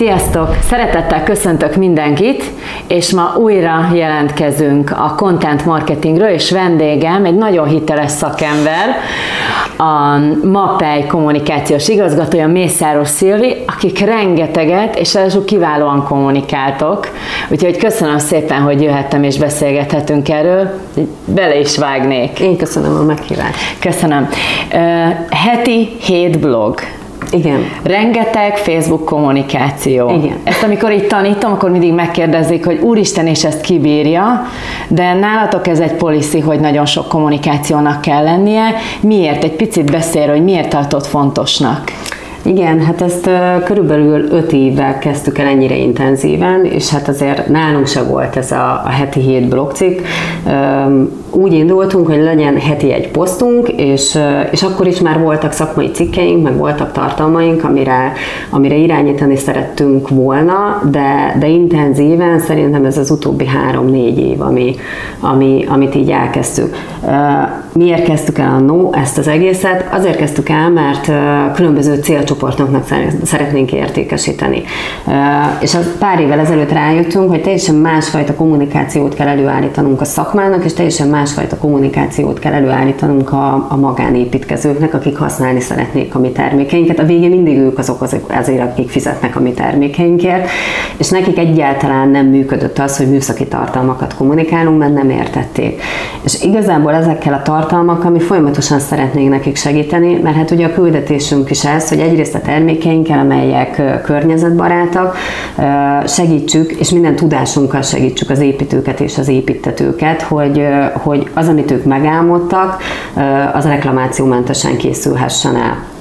Sziasztok! Szeretettel köszöntök mindenkit, és ma újra jelentkezünk a content marketingről, és vendégem egy nagyon hiteles szakember, a MAPEI kommunikációs igazgatója Mészáros Szilvi, akik rengeteget és ráadásul kiválóan kommunikáltok. Úgyhogy köszönöm szépen, hogy jöhettem és beszélgethetünk erről. Bele is vágnék. Én köszönöm a meghívást. Köszönöm. Heti hét blog. Igen. Rengeteg Facebook kommunikáció. Igen. Ezt amikor itt tanítom, akkor mindig megkérdezik, hogy úristen, és ezt kibírja, de nálatok ez egy policy, hogy nagyon sok kommunikációnak kell lennie. Miért? Egy picit beszél, hogy miért tartott fontosnak? Igen, hát ezt körülbelül öt évvel kezdtük el ennyire intenzíven, és hát azért nálunk se volt ez a, a heti hét blogcikk. Úgy indultunk, hogy legyen heti egy posztunk, és, és akkor is már voltak szakmai cikkeink, meg voltak tartalmaink, amire, amire irányítani szerettünk volna, de, de intenzíven szerintem ez az utóbbi három-négy év, ami, ami, amit így elkezdtük. Miért kezdtük el a no ezt az egészet? Azért kezdtük el, mert különböző célcsoportoknak szeretnénk értékesíteni. És az pár évvel ezelőtt rájöttünk, hogy teljesen másfajta kommunikációt kell előállítanunk a szakmának, és teljesen más másfajta kommunikációt kell előállítanunk a, a magánépítkezőknek, akik használni szeretnék a mi termékeinket. A végén mindig ők azok azért, akik fizetnek a mi termékeinkért, és nekik egyáltalán nem működött az, hogy műszaki tartalmakat kommunikálunk, mert nem értették. És igazából ezekkel a tartalmakkal mi folyamatosan szeretnénk nekik segíteni, mert hát ugye a küldetésünk is ez, hogy egyrészt a termékeinkkel, amelyek környezetbarátak, segítsük, és minden tudásunkkal segítsük az építőket és az építetőket, hogy, hogy az, amit ők megálmodtak, az reklamációmentesen készülhessen el.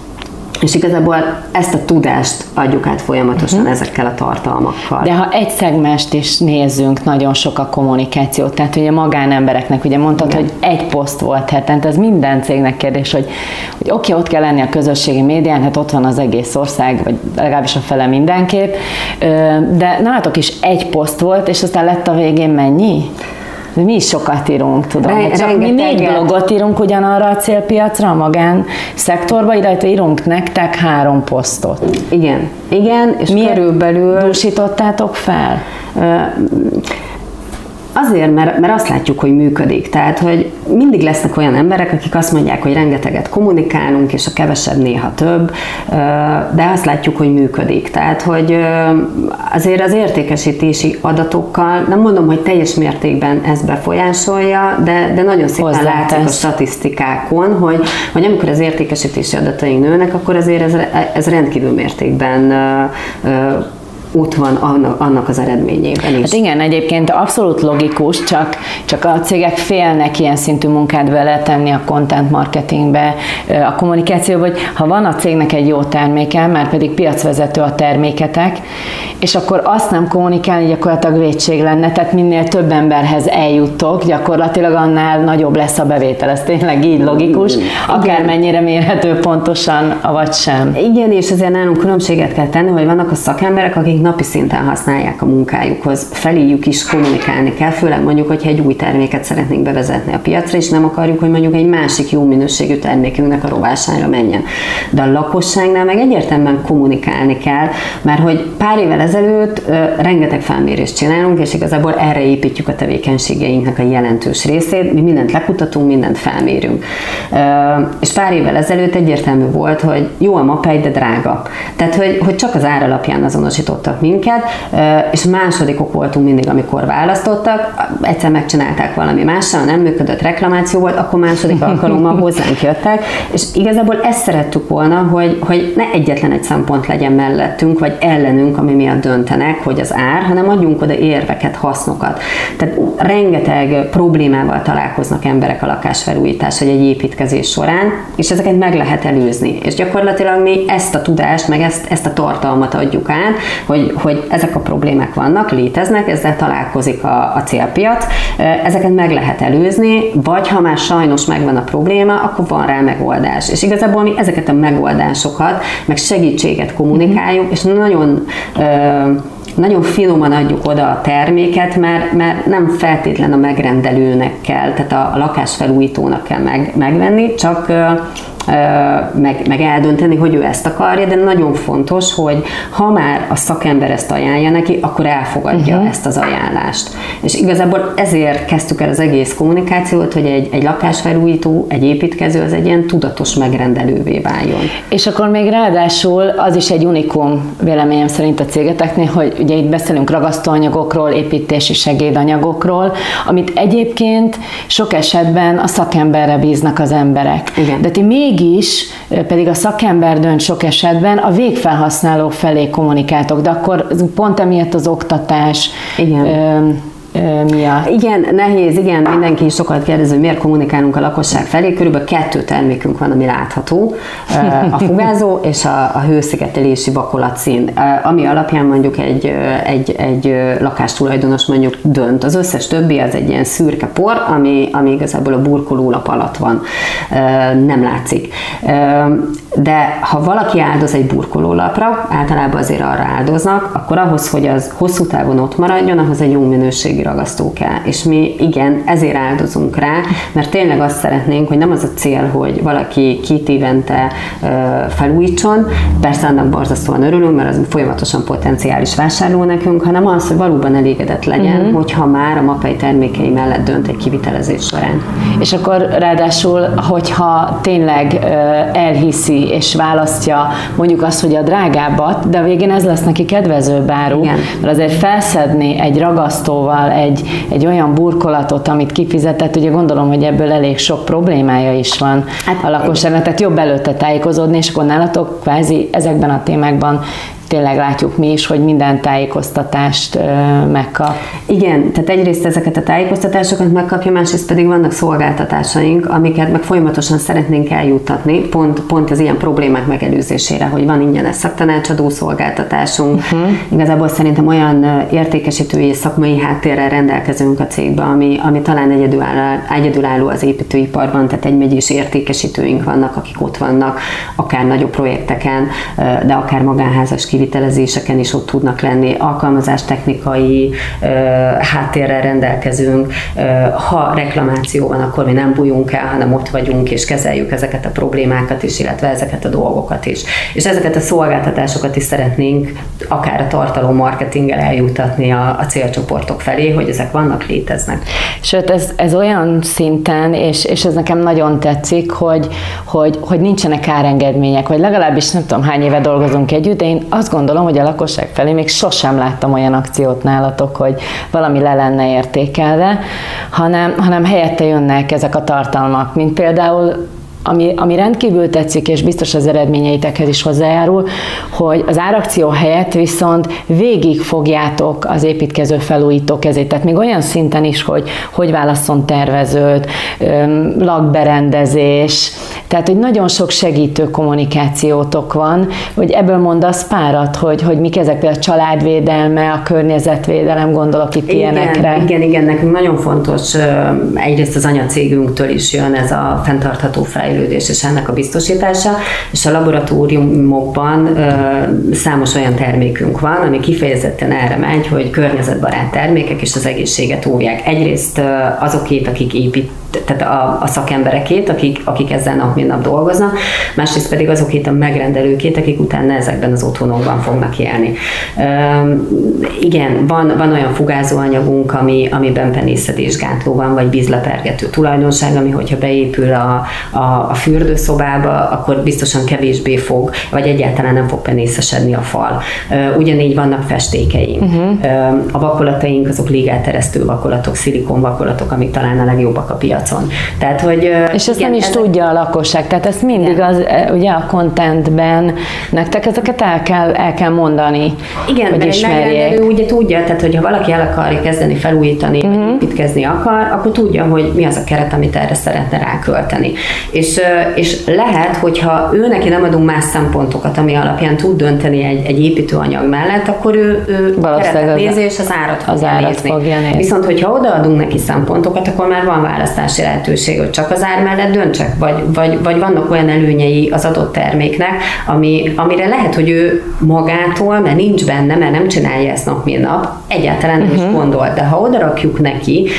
És igazából ezt a tudást adjuk át folyamatosan uh-huh. ezekkel a tartalmakkal. De ha egy szegmást is nézzünk, nagyon sok a kommunikáció. Tehát ugye magánembereknek, ugye mondtad, Igen. hogy egy poszt volt hetente, ez minden cégnek kérdés, hogy, hogy oké, okay, ott kell lenni a közösségi médián, hát ott van az egész ország, vagy legalábbis a fele mindenképp, de nálatok is egy poszt volt, és aztán lett a végén mennyi? Mi is sokat írunk, tudom. Re- csak mi négy blogot írunk ugyanarra a célpiacra, a magán szektorba, illetve írunk nektek három posztot. Igen, igen, és Miért körülbelül... dúsítottátok fel? Azért, mert, mert azt látjuk, hogy működik. Tehát, hogy mindig lesznek olyan emberek, akik azt mondják, hogy rengeteget kommunikálunk, és a kevesebb néha több, de azt látjuk, hogy működik. Tehát, hogy azért az értékesítési adatokkal, nem mondom, hogy teljes mértékben ez befolyásolja, de, de nagyon szépen Hozzátesz. látszik a statisztikákon, hogy, hogy amikor az értékesítési adataink nőnek, akkor azért ez, ez rendkívül mértékben ott van annak, az eredményében is. Hát igen, egyébként abszolút logikus, csak, csak a cégek félnek ilyen szintű munkát beletenni a content marketingbe, a kommunikációba, hogy ha van a cégnek egy jó terméke, már pedig piacvezető a terméketek, és akkor azt nem kommunikálni gyakorlatilag védség lenne, tehát minél több emberhez eljuttok, gyakorlatilag annál nagyobb lesz a bevétel. Ez tényleg így logikus, akármennyire mérhető pontosan, vagy sem. Igen, és ezért nálunk különbséget kell tenni, hogy vannak a szakemberek, akik akik napi szinten használják a munkájukhoz. Feléjük is kommunikálni kell, főleg mondjuk, hogyha egy új terméket szeretnénk bevezetni a piacra, és nem akarjuk, hogy mondjuk egy másik jó minőségű termékünknek a rovására menjen. De a lakosságnál meg egyértelműen kommunikálni kell, mert hogy pár évvel ezelőtt ö, rengeteg felmérést csinálunk, és igazából erre építjük a tevékenységeinknek a jelentős részét. Mi mindent lekutatunk, mindent felmérünk. Ö, és pár évvel ezelőtt egyértelmű volt, hogy jó a mapej, de drága. Tehát, hogy, hogy csak az ár alapján azonosított választottak minket, és másodikok voltunk mindig, amikor választottak. Egyszer megcsinálták valami mással, nem működött, reklamáció volt, akkor második alkalommal hozzánk jöttek, és igazából ezt szerettük volna, hogy, hogy ne egyetlen egy szempont legyen mellettünk, vagy ellenünk, ami miatt döntenek, hogy az ár, hanem adjunk oda érveket, hasznokat. Tehát rengeteg problémával találkoznak emberek a lakásfelújítás vagy egy építkezés során, és ezeket meg lehet előzni. És gyakorlatilag mi ezt a tudást, meg ezt, ezt a tartalmat adjuk át, hogy hogy, hogy ezek a problémák vannak, léteznek, ezzel találkozik a, a célpiac, ezeket meg lehet előzni, vagy ha már sajnos megvan a probléma, akkor van rá megoldás. És igazából mi ezeket a megoldásokat, meg segítséget kommunikáljuk, és nagyon nagyon finoman adjuk oda a terméket, mert, mert nem feltétlen a megrendelőnek kell, tehát a, a lakásfelújítónak kell meg, megvenni, csak meg, meg eldönteni, hogy ő ezt akarja, de nagyon fontos, hogy ha már a szakember ezt ajánlja neki, akkor elfogadja uh-huh. ezt az ajánlást. És igazából ezért kezdtük el az egész kommunikációt, hogy egy, egy lakásfelújító, egy építkező az egy ilyen tudatos megrendelővé váljon. És akkor még ráadásul az is egy unikum véleményem szerint a cégeteknél, hogy ugye itt beszélünk ragasztóanyagokról, építési segédanyagokról, amit egyébként sok esetben a szakemberre bíznak az emberek. Igen. De ti mégis, pedig a szakember dönt sok esetben, a végfelhasználó felé kommunikáltok, de akkor pont emiatt az oktatás, Igen. Ö, miatt. Igen, nehéz, igen, mindenki sokat kérdez, hogy miért kommunikálunk a lakosság felé. Körülbelül kettő termékünk van, ami látható, a fugázó és a, a hőszigetelési vakolatszín, ami alapján mondjuk egy, egy, egy lakástulajdonos mondjuk dönt. Az összes többi az egy ilyen szürke por, ami, ami igazából a burkolólap alatt van, nem látszik. De ha valaki áldoz egy burkolólapra, általában azért arra áldoznak, akkor ahhoz, hogy az hosszú távon ott maradjon, ahhoz egy jó minőségi ragasztó kell. És mi igen, ezért áldozunk rá, mert tényleg azt szeretnénk, hogy nem az a cél, hogy valaki két évente felújítson, persze annak borzasztóan örülünk, mert az folyamatosan potenciális vásárló nekünk, hanem az, hogy valóban elégedett legyen, uh-huh. hogyha már a mapai termékei mellett dönt egy kivitelezés során. És akkor ráadásul, hogyha tényleg elhiszi és választja mondjuk azt, hogy a drágábbat, de a végén ez lesz neki kedvezőbb áru, Igen. mert azért felszedni egy ragasztóval egy, egy olyan burkolatot, amit kifizetett, ugye gondolom, hogy ebből elég sok problémája is van hát, a lakosságnak, tehát jobb előtte tájékozódni, és akkor nálatok kvázi ezekben a témákban tényleg látjuk mi is, hogy minden tájékoztatást megkap. Igen, tehát egyrészt ezeket a tájékoztatásokat megkapja, másrészt pedig vannak szolgáltatásaink, amiket meg folyamatosan szeretnénk eljuttatni, pont, pont az ilyen problémák megelőzésére, hogy van ingyenes szaktanácsadó szolgáltatásunk. Uh-huh. Igazából szerintem olyan értékesítői szakmai háttérrel rendelkezünk a cégben, ami, ami talán egyedülálló, egyedülálló az építőiparban, tehát egymegyés értékesítőink vannak, akik ott vannak, akár nagyobb projekteken, de akár magánházas kivitelezéseken is ott tudnak lenni, alkalmazástechnikai háttérrel rendelkezünk, ha reklamáció van, akkor mi nem bújunk el, hanem ott vagyunk és kezeljük ezeket a problémákat is, illetve ezeket a dolgokat is. És ezeket a szolgáltatásokat is szeretnénk akár a tartalom marketinggel eljutatni a, a célcsoportok felé, hogy ezek vannak, léteznek. Sőt, ez, ez olyan szinten, és, és ez nekem nagyon tetszik, hogy, hogy, hogy nincsenek árengedmények, vagy legalábbis nem tudom hány éve dolgozunk együtt, de én azt gondolom, hogy a lakosság felé még sosem láttam olyan akciót nálatok, hogy valami le lenne értékelve, hanem, hanem helyette jönnek ezek a tartalmak, mint például ami, ami rendkívül tetszik, és biztos az eredményeitekhez is hozzájárul, hogy az árakció helyett viszont végig fogjátok az építkező felújító kezét. Tehát még olyan szinten is, hogy hogy válasszon tervezőt, lakberendezés, tehát, hogy nagyon sok segítő kommunikációtok van, hogy ebből mondasz párat, hogy, hogy mik ezek például a családvédelme, a környezetvédelem, gondolok itt igen, ilyenekre. Igen, igen, nekünk nagyon fontos, egyrészt az anyacégünktől is jön ez a fenntartható fejlődés, fejlődés és ennek a biztosítása, és a laboratóriumokban számos olyan termékünk van, ami kifejezetten erre megy, hogy környezetbarát termékek és az egészséget óvják. Egyrészt azokét, akik épít tehát a, a szakemberekét, akik, akik ezzel nap mint nap dolgoznak, másrészt pedig azokét a megrendelőkét, akik utána ezekben az otthonokban fognak élni. Üm, igen, van, van olyan fugázóanyagunk, ami, amiben penészedésgátló van, vagy vízlepergető tulajdonság, ami hogyha beépül a, a, a fürdőszobába, akkor biztosan kevésbé fog, vagy egyáltalán nem fog penészesedni a fal. Ugyanígy vannak festékeink. Uh-huh. A vakolataink azok légelteresztő vakolatok, szilikon vakolatok, amik talán a legjobbak a piac piacon. Tehát, hogy, és ezt igen, nem is ezek... tudja a lakosság, tehát ezt mindig igen. az, ugye a contentben nektek ezeket el kell, el kell mondani, igen, hogy ismerjék. Igen, ugye tudja, tehát hogyha valaki el akarja kezdeni felújítani, uh-huh. vagy mhm. építkezni akar, akkor tudja, hogy mi az a keret, amit erre szeretne rákölteni. És, és lehet, hogyha ő neki nem adunk más szempontokat, ami alapján tud dönteni egy, egy építőanyag mellett, akkor ő, ő keretet nézi, és az árat, az árat nézni. fogja nézni. Viszont, hogyha odaadunk neki szempontokat, akkor már van választás választási lehetőség, hogy csak az ár mellett döntsek, vagy, vagy, vagy vannak olyan előnyei az adott terméknek, ami, amire lehet, hogy ő magától, mert nincs benne, mert nem csinálja ezt nap, mint nap, egyáltalán nem uh-huh. is mhm. gondol. De ha odarakjuk neki,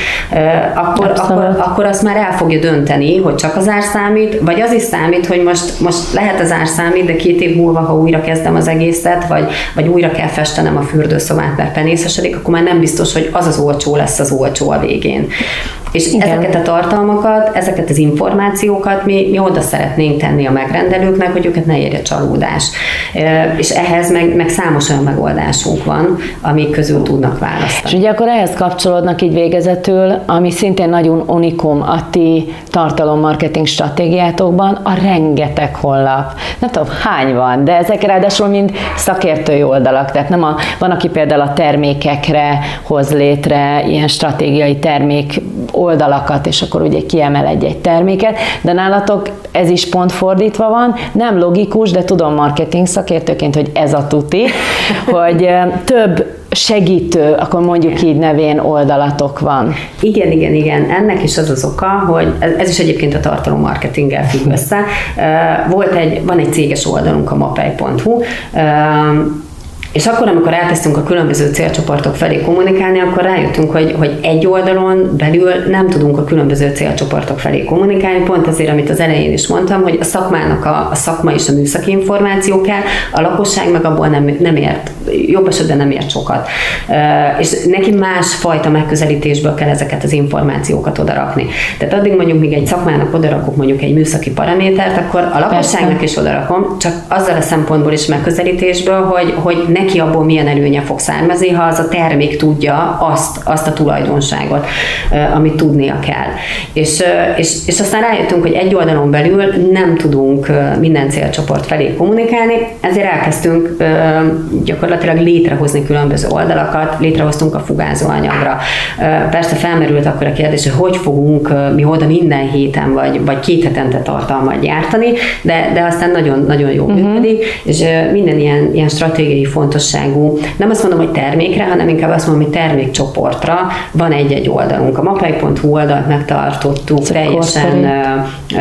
akkor, akkor, akkor azt már el fogja dönteni, hogy csak az ár számít, vagy az is számít, hogy most, most lehet az ár számít, de két év múlva, ha újra kezdem az egészet, vagy, vagy újra kell festenem a fürdőszobát, mert penészesedik, akkor már nem biztos, hogy az az olcsó lesz az olcsó a végén. És Igen. ezeket a tartalmakat, ezeket az információkat mi, mi oda szeretnénk tenni a megrendelőknek, hogy őket ne érje csalódás. És ehhez meg, meg számos olyan megoldásunk van, amik közül tudnak választani. És ugye akkor ehhez kapcsolódnak így végezetül, ami szintén nagyon unikum a ti tartalommarketing stratégiátokban, a rengeteg honlap. Nem tudom, hány van, de ezek ráadásul mind szakértői oldalak. Tehát nem a, van, aki például a termékekre hoz létre ilyen stratégiai termék oldalakat, és akkor ugye kiemel egy-egy terméket, de nálatok ez is pont fordítva van, nem logikus, de tudom marketing szakértőként, hogy ez a tuti, hogy több segítő, akkor mondjuk így nevén oldalatok van. Igen, igen, igen. Ennek is az az oka, hogy ez is egyébként a tartalommarketinggel függ össze. Volt egy, van egy céges oldalunk, a mapei.hu, és akkor, amikor elkezdtünk a különböző célcsoportok felé kommunikálni, akkor rájöttünk, hogy, hogy egy oldalon belül nem tudunk a különböző célcsoportok felé kommunikálni, pont azért, amit az elején is mondtam, hogy a szakmának a, a szakma és a műszaki információ kell, a lakosság meg abból nem, nem ért, jobb esetben nem ért sokat. És neki más fajta megközelítésből kell ezeket az információkat odarakni. Tehát addig mondjuk, míg egy szakmának odarakok mondjuk egy műszaki paramétert, akkor a lakosságnak Persze. is odarakom, csak azzal a szempontból is megközelítésből, hogy, hogy ne neki abból milyen előnye fog származni, ha az a termék tudja azt, azt a tulajdonságot, amit tudnia kell. És, és, és aztán rájöttünk, hogy egy oldalon belül nem tudunk minden célcsoport felé kommunikálni, ezért elkezdtünk gyakorlatilag létrehozni különböző oldalakat, létrehoztunk a fugázóanyagra. Persze felmerült akkor a kérdés, hogy hogy fogunk mi oda minden héten vagy, vagy két hetente tartalmat gyártani, de, de aztán nagyon, nagyon jó uh-huh. működik, és minden ilyen, ilyen stratégiai font fontosságú, nem azt mondom, hogy termékre, hanem inkább azt mondom, hogy termékcsoportra. Van egy-egy oldalunk. A mapai.hu oldalt megtartottuk. Teljesen ö, ö,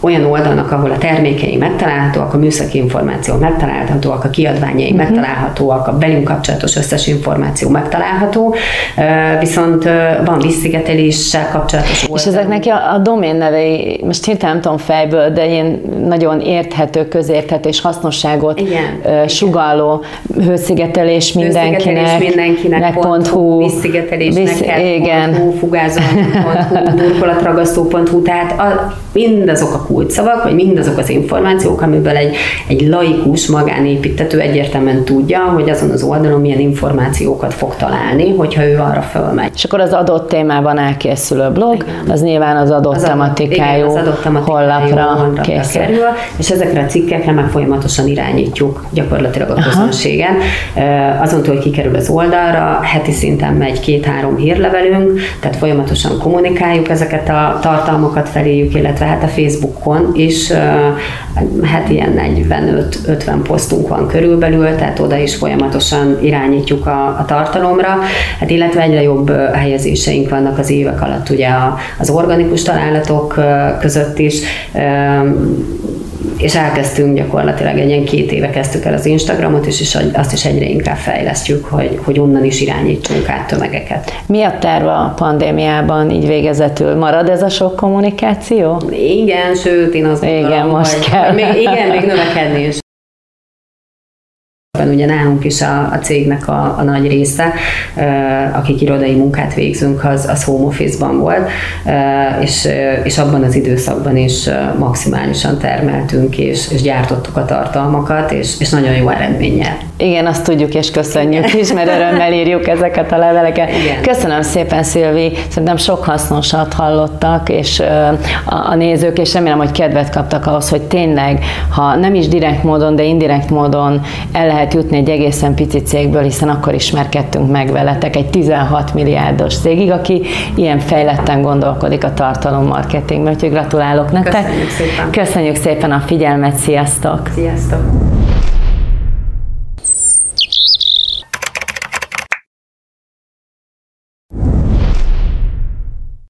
olyan oldalnak, ahol a termékei megtalálhatóak, a műszaki információ megtalálhatóak, a kiadványai uh-huh. megtalálhatóak, a belünk kapcsolatos összes információ megtalálható, ö, viszont ö, van visszigeteléssel kapcsolatos oldalunk. És ezeknek a, a domén nevei, most hirtelen nem tudom fejből, de ilyen nagyon érthető, közérthető és hasznosságot Igen sugalló hőszigetelés mindenkinek, hőszigetelés mindenkinek pont hu, visszigetelés vissz, igen. Hu, fugázó.hu, burkolatragasztó.hu, tehát a, mindazok a kulcsszavak, vagy mindazok az információk, amiből egy, egy laikus magánépítető egyértelműen tudja, hogy azon az oldalon milyen információkat fog találni, hogyha ő arra fölmegy. És akkor az adott témában elkészülő blog, igen. az nyilván az adott az tematikájú, igen, az adott tematikájú honlapra készül. Kerül, és ezekre a cikkekre meg folyamatosan irányítjuk gyakorlatilag a közönségen. Azon túl, hogy kikerül az oldalra, heti szinten megy két-három hírlevelünk, tehát folyamatosan kommunikáljuk ezeket a tartalmakat feléjük, illetve hát a Facebookon is hát ilyen 45-50 posztunk van körülbelül, tehát oda is folyamatosan irányítjuk a, a tartalomra, hát illetve egyre jobb helyezéseink vannak az évek alatt ugye az organikus találatok között is, és elkezdtünk gyakorlatilag egy ilyen két éve kezdtük el az Instagramot, és, és azt is egyre inkább fejlesztjük, hogy, hogy onnan is irányítsunk át tömegeket. Mi a terve a pandémiában így végezetül? Marad ez a sok kommunikáció? Igen, sőt, én azt gondolom, igen, most hogy kell. Még, igen, még növekedni is ugye nálunk is a, a cégnek a, a nagy része, akik irodai munkát végzünk, az, az home office-ban volt, és, és abban az időszakban is maximálisan termeltünk, és, és gyártottuk a tartalmakat, és, és nagyon jó eredménnyel. Igen, azt tudjuk, és köszönjük is, mert örömmel írjuk ezeket a leveleket. Igen. Köszönöm szépen, Szilvi, szerintem sok hasznosat hallottak, és a, a nézők, és remélem, hogy kedvet kaptak ahhoz, hogy tényleg, ha nem is direkt módon, de indirekt módon el lehet lehet jutni egy egészen pici cégből, hiszen akkor ismerkedtünk meg veletek egy 16 milliárdos cégig, aki ilyen fejletten gondolkodik a tartalommarketingben, úgyhogy gratulálok nektek. Köszönjük szépen. Köszönjük szépen a figyelmet, sziasztok! Sziasztok!